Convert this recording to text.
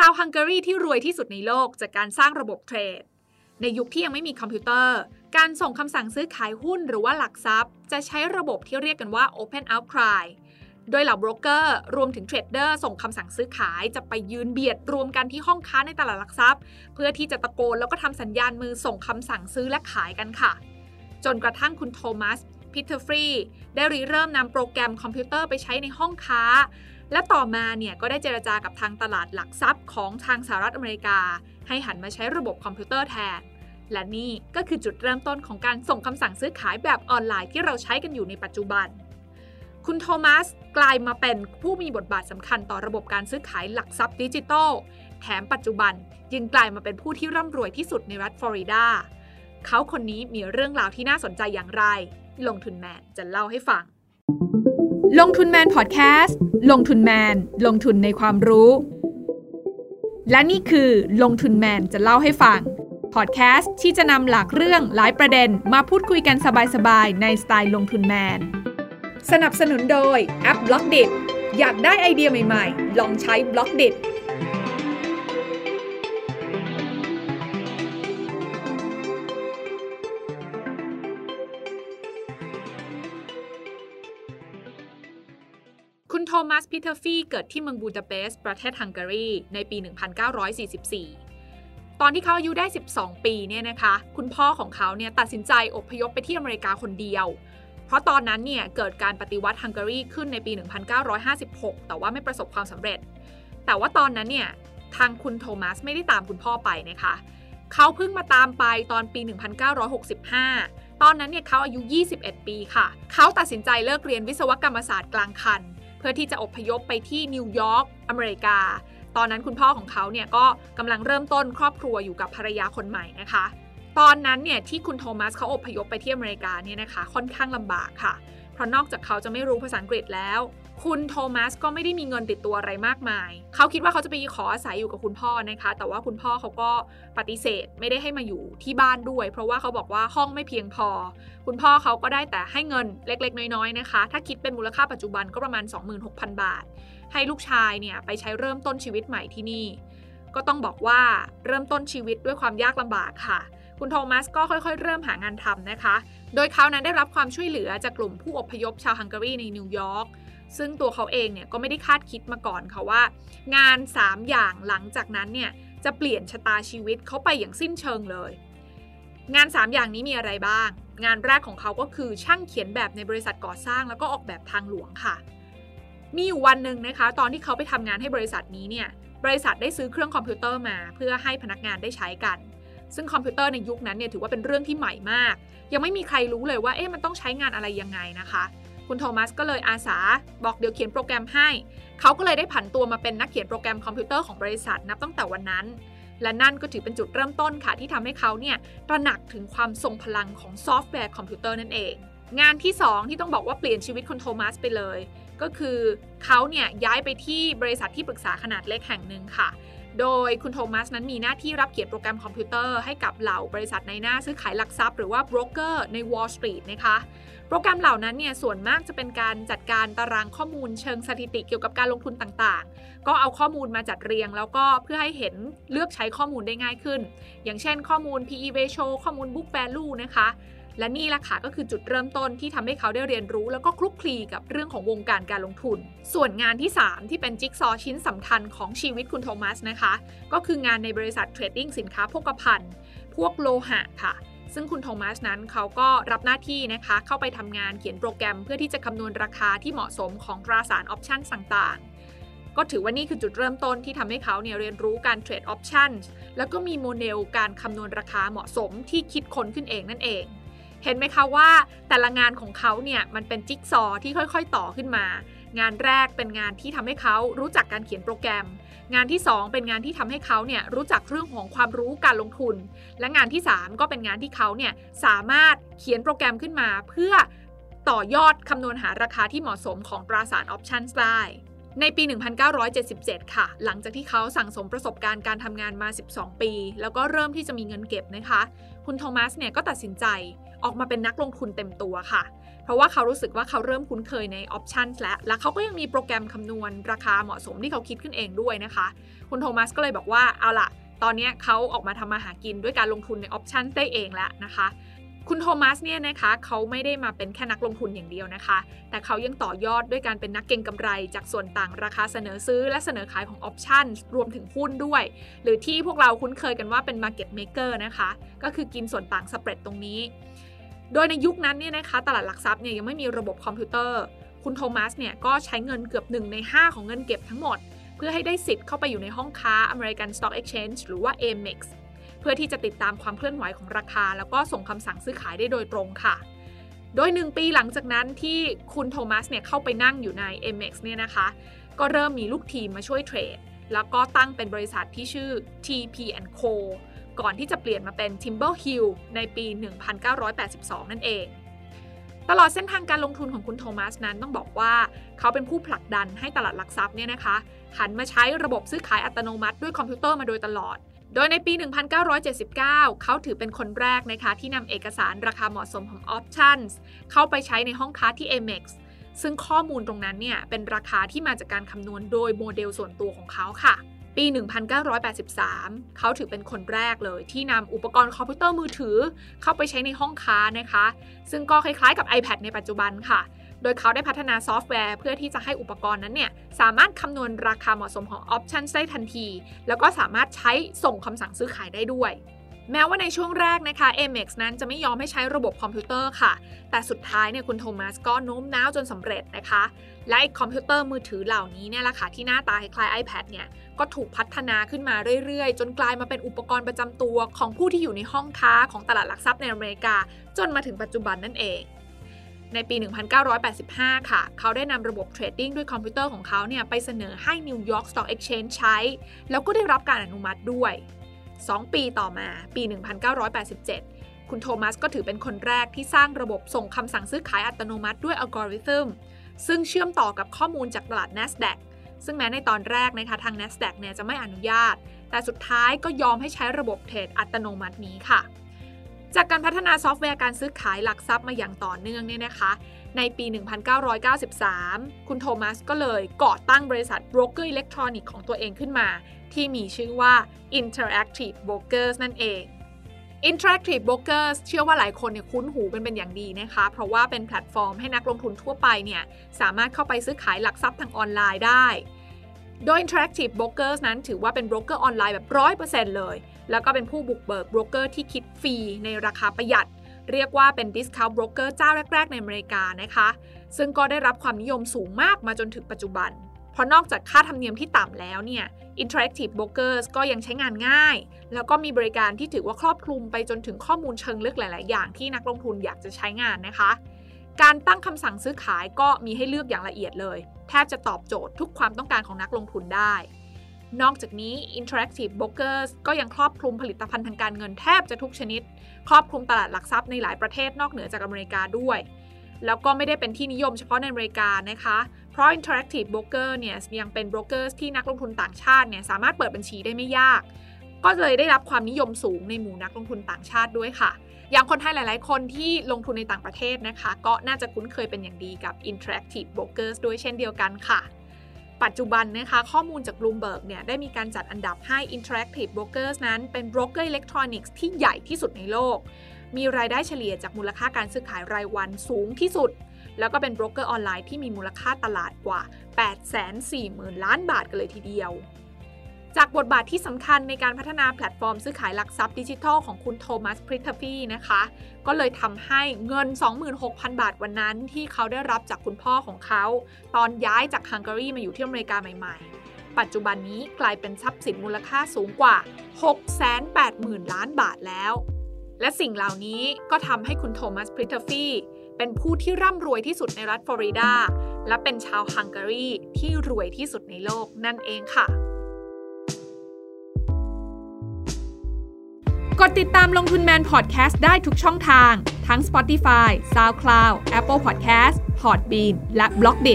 ชาวฮังการีที่รวยที่สุดในโลกจากการสร้างระบบเทรด ในยุคที่ยังไม่มีคอมพิวเตอร์ การส่งคำสั่งซื้อขายหุ้นหรือว่าหลักทรัพย์ จะใช้ระบบที่เรียกกันว่า Open Outcry โดยเหล่าโบรกเกอร์รวมถึงเทรดเดอร์ส่งคำสั่งซื้อขายจะไปยืนเบียดรวมกันที่ห้องค้าในตลาดหลักทรัพย์ เพื่อที่จะตะโกนแล้วก็ทำสัญญาณมือส่งคำสั่งซื้อและขายกันค่ะ จนกระทั่งคุณโทมัสพีเทอร์ฟีได้ริเริ่มนำโปรแกรมคอมพิวเตอร์ไปใช้ในห้องค้า และต่อมาเนี่ยก็ได้เจรจากับทางตลาดหลักทรัพย์ของทางสหรัฐอเมริกา ให้หันมาใช้ระบบคอมพิวเตอร์แทน และนี่ก็คือจุดเริ่มต้นของการส่งคำสั่งซื้อขายแบบออนไลน์ที่เราใช้กันอยู่ในปัจจุบัน คุณโทมัสกลายมาเป็นผู้มีบทบาทสำคัญต่อระบบการซื้อขายหลักทรัพย์ดิจิทัลแถมปัจจุบันยังกลายมาเป็นผู้ที่ร่ำรวยที่สุดในรัฐฟลอริดาเขาคนนี้มีเรื่องราวที่น่าสนใจอย่างไร ลงทุนแมนจะเล่าให้ฟัง ลงทุนแมนพอดแคสต์ลงทุนแมน ลงทุนในความรู้ และนี่คือลงทุนแมนจะเล่าให้ฟังพอดแคสต์ที่จะนำหลากเรื่องหลายประเด็นมาพูดคุยกันสบายๆ ในสไตล์ลงทุนแมน สนับสนุนโดยแอป Blockdit อยากได้ไอเดียใหม่ๆ ลองใช้ Blockdit มัสพีเทอร์ฟีเกิดที่เมืองบูดาเปสต์ประเทศฮังการี ในปี 1944 ตอนที่เขาอายุได้ 12 ปีเนี่ยนะคะ คุณพ่อของเขาเนี่ยตัดสินใจอพยพไปที่อเมริกาคนเดียว เพราะตอนนั้นเนี่ยเกิดการปฏิวัติฮังการีขึ้นในปี 1956 แต่ว่าไม่ประสบความสำเร็จ แต่ว่าตอนนั้นเนี่ยทางคุณโทมัสไม่ได้ตามคุณพ่อไปนะคะ เขาเพิ่งมาตามไปตอนปี 1965 ตอนนั้นเนี่ยเขาอายุ 21 ปีค่ะ เขาตัดสินใจเลิกเรียนวิศวกรรมศาสตร์กลางคัน เพื่อที่จะอพยพไปที่นิวยอร์กอเมริกา ตอนนั้นคุณพ่อของเขาเนี่ยก็กำลังเริ่มต้นครอบครัวอยู่กับภรรยาคนใหม่นะคะ ตอนนั้นเนี่ยที่คุณโทมัสเขาอพยพไปที่อเมริกาเนี่ยนะคะค่อนข้างลำบากค่ะ เพราะนอกจากเขาจะไม่รู้ภาษาอังกฤษแล้ว คุณโทมัสก็ไม่ได้มีเงินติดตัวอะไรมากมาย เขาคิดว่าเขาจะไปขออาศัยอยู่กับคุณพ่อนะคะ แต่ว่าคุณพ่อเขาก็ปฏิเสธไม่ได้ให้มาอยู่ที่บ้านด้วย เพราะว่าเขาบอกว่าห้องไม่เพียงพอ คุณพ่อเขาก็ได้แต่ให้เงินเล็ก ๆ น้อยๆนะคะ ถ้าคิดเป็นมูลค่าปัจจุบันก็ประมาณ 26,000 บาท ให้ลูกชายเนี่ยไปใช้เริ่มต้นชีวิตใหม่ที่นี่ ก็ต้องบอกว่าเริ่มต้นชีวิตด้วยความยากลำบากค่ะ คุณโทมัสก็ค่อยๆ เริ่มหางานทำนะคะ โดยเขานั้นได้รับความช่วยเหลือจากกลุ่มผู้อพยพชาวฮังการีในนิวยอร์ก ซึ่งตัวเขาเองเนี่ยก็ไม่ได้คาดคิดมาก่อนค่ะว่า งาน 3 อย่างหลังจากนั้นเนี่ยจะเปลี่ยนชะตาชีวิตเขาไปอย่างสิ้นเชิงเลย งาน 3 อย่างนี้มีอะไรบ้าง งานแรกของเขาก็คือช่างเขียนแบบในบริษัทก่อสร้างแล้วก็ออกแบบทางหลวงค่ะ มีอยู่วันหนึ่งนะคะ ตอนที่เขาไปทำงานให้บริษัทนี้เนี่ยบริษัทได้ซื้อเครื่องคอมพิวเตอร์มา เพื่อให้พนักงานได้ใช้กัน ซึ่งคอมพิวเตอร์ในยุคนั้นเนี่ยถือว่าเป็นเรื่องที่ใหม่มาก ยังไม่มีใครรู้เลยว่าเอ๊ะมันต้องใช้งานอะไรยังไงนะคะ คุณโทมัสก็เลยอาสาบอกเดี๋ยวเขียนโปรแกรมให้ เขาก็เลยได้ผันตัวมาเป็นนักเขียนโปรแกรมคอมพิวเตอร์ของบริษัทนับตั้งแต่วันนั้น และนั่นก็ถือเป็นจุดเริ่มต้นค่ะที่ทำให้เขาเนี่ยตระหนักถึงความทรงพลังของซอฟต์แวร์คอมพิวเตอร์นั่นเอง งานที่ 2 ที่ต้องบอกว่าเปลี่ยนชีวิตคุณโทมัสไปเลย ก็คือเขาเนี่ยย้ายไปที่บริษัทที่ปรึกษาขนาดเล็กแห่งหนึ่งค่ะ โดยคุณโทมัสนั้นมีหน้าที่รับเขียนโปรแกรมคอมพิวเตอร์ให้กับเหล่าบริษัทนายหน้าซื้อขายหลักทรัพย์หรือว่าโบรกเกอร์ใน Wall Street นะคะ โปรแกรมเหล่านั้นเนี่ยส่วนมากจะเป็นการจัดการตารางข้อมูลเชิงสถิติเกี่ยวกับการลงทุนต่างๆ ก็เอาข้อมูลมาจัดเรียง แล้วก็เพื่อให้เห็นเลือกใช้ข้อมูลได้ง่ายขึ้น อย่างเช่นข้อมูล PE ratio ข้อมูล book value นะคะ และนี่แหละค่ะก็คือจุดเริ่มต้นที่ทำให้เขาได้เรียนรู้ แล้วก็คลุกคลีกับเรื่องของวงการการลงทุน ส่วนงานที่ 3 ที่เป็นจิ๊กซอว์ชิ้นสำคัญของชีวิตคุณโทมัสนะคะ ก็คืองานในบริษัทเทรดดิ้งสินค้าโภคภัณฑ์พวกโลหะค่ะซึ่งคุณโทมัสนั้นเขาก็รับหน้าที่นะคะ เข้าไปทำงานเขียนโปรแกรมเพื่อที่จะคำนวณราคาที่เหมาะสมของตราสารออปชันต่างๆ ก็ถือว่านี่คือจุดเริ่มต้นที่ทำให้เขาเนี่ยเรียนรู้การเทรดออปชันแล้วก็มีโมเดลการคำนวณราคาเหมาะสมที่คิดค้นขึ้นเองนั่นเอง เห็นไหมคะว่าแต่ละงานของเขาเนี่ยมันเป็นจิ๊กซอว์ที่ค่อยๆ ต่อขึ้นมา งานแรกเป็นงานที่ทำให้เขารู้จักการเขียนโปรแกรม งานที่ 2 เป็นงานที่ทำให้เขาเนี่ยรู้จักเรื่องของความรู้การลงทุน และงานที่ 3 ก็เป็นงานที่เขาเนี่ยสามารถเขียนโปรแกรมขึ้นมาเพื่อต่อยอดคำนวณหาราคาที่เหมาะสมของตราสารออปชั่นได้ ในปี 1977 ค่ะ หลังจากที่เขาสั่งสมประสบการณ์การทำงานมา 12 ปี แล้วก็เริ่มที่จะมีเงินเก็บนะคะ คุณโทมัสเนี่ยก็ตัดสินใจ ออกมาเป็นนักลงทุนเต็มตัวค่ะ เพราะว่าเขารู้สึกว่าเขาเริ่มคุ้นเคยในออปชันและและเขาก็ยังมีโปรแกรมคำนวณราคาเหมาะสมที่เขาคิดขึ้นเองด้วยนะคะ คุณโทมัสก็เลยบอกว่าเอาล่ะ ตอนนี้เขาออกมาทำมาหากินด้วยการลงทุนในออปชันได้เองแล้วนะคะคุณโทมัสเนี่ยนะคะเขาไม่ได้มาเป็นแค่นักลงทุนอย่างเดียวนะคะ แต่เขายังต่อยอดด้วยการเป็นนักเก็งกำไร จากส่วนต่างราคาเสนอซื้อและเสนอขายของออปชันรวมถึงหุ้นด้วย หรือที่พวกเราคุ้นเคยกันว่าเป็น Market Maker นะคะ ก็คือกินส่วนต่าง spread ตรงนี้ โดยในยุคนั้นเนี่ยนะคะตลาดหลักทรัพย์เนี่ยยังไม่มีระบบคอมพิวเตอร์ คุณโทมัสเนี่ยก็ใช้เงินเกือบ 1 ใน 5 ของเงินเก็บทั้งหมด เพื่อให้ได้สิทธิ์เข้าไปอยู่ในห้องค้า American Stock Exchange หรือว่า AMEX พื่อที่จะติดตามความเคลื่อนไหวของราคา แล้วก็ส่งคำสั่งซื้อขายได้โดยตรงค่ะ โดย 1 ปีหลังจากนั้นที่คุณโทมัสเนี่ยเข้าไปนั่งอยู่ใน MX เนี่ยนะคะ ก็เริ่มมีลูกทีมมาช่วยเทรดแล้วก็ตั้งเป็นบริษัทที่ชื่อ TP&Co ก่อนที่จะเปลี่ยนมาเป็น Timber Hill ในปี 1982 นั่นเอง ตลอดเส้นทางการลงทุนของคุณโทมัสนั้นต้องบอกว่า เขาเป็นผู้ผลักดันให้ตลาดหลักทรัพย์เนี่ยนะคะหันมาใช้ระบบซื้อขายอัตโนมัติด้วยคอมพิวเตอร์มาโดยตลอด โดยในปี 1979 เขาถือเป็นคนแรกนะคะที่นำเอกสารราคาเหมาะสมของ Options เข้าไปใช้ในห้องค้าที่ Amex ซึ่งข้อมูลตรงนั้นเนี่ยเป็นราคาที่มาจากการคำนวณโดยโมเดลส่วนตัวของเขาค่ะ ปี 1983 เขาถือเป็นคนแรกเลย ที่นำอุปกรณ์คอมพิวเตอร์มือถือ เข้าไปใช้ในห้องค้านะคะ ซึ่งก็คล้ายๆกับ iPad ในปัจจุบันค่ะ โดยเขาได้พัฒนาซอฟต์แวร์ เพื่อที่จะให้อุปกรณ์นั้นเนี่ย สามารถคำนวณราคาเหมาะสมของออปชันได้ทันที แล้วก็สามารถใช้ส่งคำสั่งซื้อขายได้ด้วยแม้ว่าในช่วงแรกนะคะ Amex นั้นจะไม่ยอมให้ใช้ระบบคอมพิวเตอร์ค่ะ แต่สุดท้ายเนี่ยคุณโทมัสก็โน้มน้าวจนสำเร็จนะคะ และคอมพิวเตอร์มือถือเหล่านี้เนี่ยแหละค่ะที่หน้าตาคล้าย iPad เนี่ย ก็ถูกพัฒนาขึ้นมาเรื่อยๆ จนกลายมาเป็นอุปกรณ์ประจำตัวของผู้ที่อยู่ในห้องค้าของตลาดหลักทรัพย์ในอเมริกา จนมาถึงปัจจุบันนั่นเองในปี 1985 ค่ะ เขาได้นำระบบ trading ด้วยคอมพิวเตอร์ของเขาเนี่ยไปเสนอให้ New York Stock Exchange ใช้ แล้วก็ได้รับการอนุมัติด้วย 2 ปีต่อมา ปี 1987 คุณโทมัสก็ถือเป็นคนแรกที่สร้างระบบส่งคำสั่งซื้อขายอัตโนมัติด้วยอัลกอริทึม ซึ่งเชื่อมต่อกับข้อมูลจากตลาด NASDAQ ซึ่งแม้ในตอนแรกนะคะทาง NASDAQ เนี่ยจะไม่อนุญาต แต่สุดท้ายก็ยอมให้ใช้ระบบเทรดอัตโนมัตินี้ค่ะ จากการพัฒนาซอฟต์แวร์การซื้อขายหลักทรัพย์มาอย่างต่อเนื่องเนี่ยนะคะ ในปี 1993 คุณโทมัสก็เลยก่อตั้งบริษัทโบรกเกอร์อิเล็กทรอนิกส์ของตัวเองขึ้นมา ที่มีชื่อว่า Interactive Brokers นั่นเอง Interactive Brokers เชื่อว่าหลายคนเนี่ยคุ้นหูเป็นเป็นอย่างดีนะคะ เพราะว่าเป็นแพลตฟอร์มให้นักลงทุนทั่วไปเนี่ยสามารถเข้าไปซื้อขายหลักทรัพย์ทางออนไลน์ได้ โดย Interactive Brokers นั้นถือว่าเป็นโบรกเกอร์ออนไลน์แบบ 100%เลย แล้วก็เป็นผู้บุกเบิกโบรกเกอร์ที่คิด fee ในราคาประหยัด เรียกว่าเป็น discount broker เจ้าแรก ๆ ในอเมริกานะคะ ซึ่งก็ได้รับความนิยมสูงมากมาจนถึงปัจจุบัน เพราะนอกจากค่าธรรมเนียมที่ต่ำแล้วเนี่ย interactive brokers ก็ยังใช้งานง่าย แล้วก็มีบริการที่ถือว่าครอบคลุมไปจนถึงข้อมูลเชิงลึกหลาย ๆ อย่างที่นักลงทุนอยากจะใช้งานนะคะ การตั้งคำสั่งซื้อขายก็มีให้เลือกอย่างละเอียดเลย แทบจะตอบโจทย์ทุกความต้องการของนักลงทุนได้ นอกจากนี้ Interactive Brokers ก็ยังครอบคลุมผลิตภัณฑ์ทางการเงินแทบจะทุกชนิด ครอบคลุมตลาดหลักทรัพย์ในหลายประเทศนอกเหนือจากอเมริกาด้วยแล้วก็ไม่ได้เป็นที่นิยมเฉพาะในอเมริกานะคะ เพราะ Interactive Broker เนี่ยยังเป็น brokers ที่นักลงทุนต่างชาติเนี่ยสามารถเปิดบัญชีได้ไม่ยาก ก็เลยได้รับความนิยมสูงในหมู่นักลงทุนต่างชาติด้วยค่ะ อย่างคนไทยหลาย ๆ คนที่ลงทุนในต่างประเทศนะคะ ก็น่าจะคุ้นเคยเป็นอย่างดีกับ Interactive Brokers ด้วยเช่นเดียวกันค่ะปัจจุบันนะคะข้อมูลจาก Bloomberg เนี่ยได้มีการจัดอันดับให้ Interactive Brokers นั้นเป็นโบรกเกอร์อิเล็กทรอนิกส์ที่ใหญ่ที่สุดในโลก มีรายได้เฉลี่ยจากมูลค่าการซื้อขายรายวันสูงที่สุด แล้วก็เป็นโบรกเกอร์ออนไลน์ที่มีมูลค่าตลาดกว่า 840,000 ล้านบาทกันเลยทีเดียว จากบทบาทที่สำคัญในการพัฒนาแพลตฟอร์มซื้อขายหลักทรัพย์ดิจิทัลของคุณโทมัส Peterffy นะคะ ก็เลยทำให้เงิน 26,000 บาทวันนั้นที่เขาได้รับจากคุณพ่อของเขา ตอนย้ายจากฮังการีมาอยู่ที่อเมริกาใหม่ ๆปัจจุบันนี้กลายเป็นทรัพย์สินมูลค่าสูงกว่า 680,000 ล้านบาทแล้ว และสิ่งเหล่านี้ก็ทำให้คุณโทมัสพริตทฟี เป็นผู้ที่ร่ำรวยที่สุดในรัฐฟลอริดา และเป็นชาวฮังการีที่รวยที่สุดในโลกนั่นเองค่ะ กดติดตามลงทุนแมนพอดแคสต์ได้ทุกช่องทาง ทั้ง Spotify, SoundCloud, Apple Podcast, Podbean และ b ล็อกดิ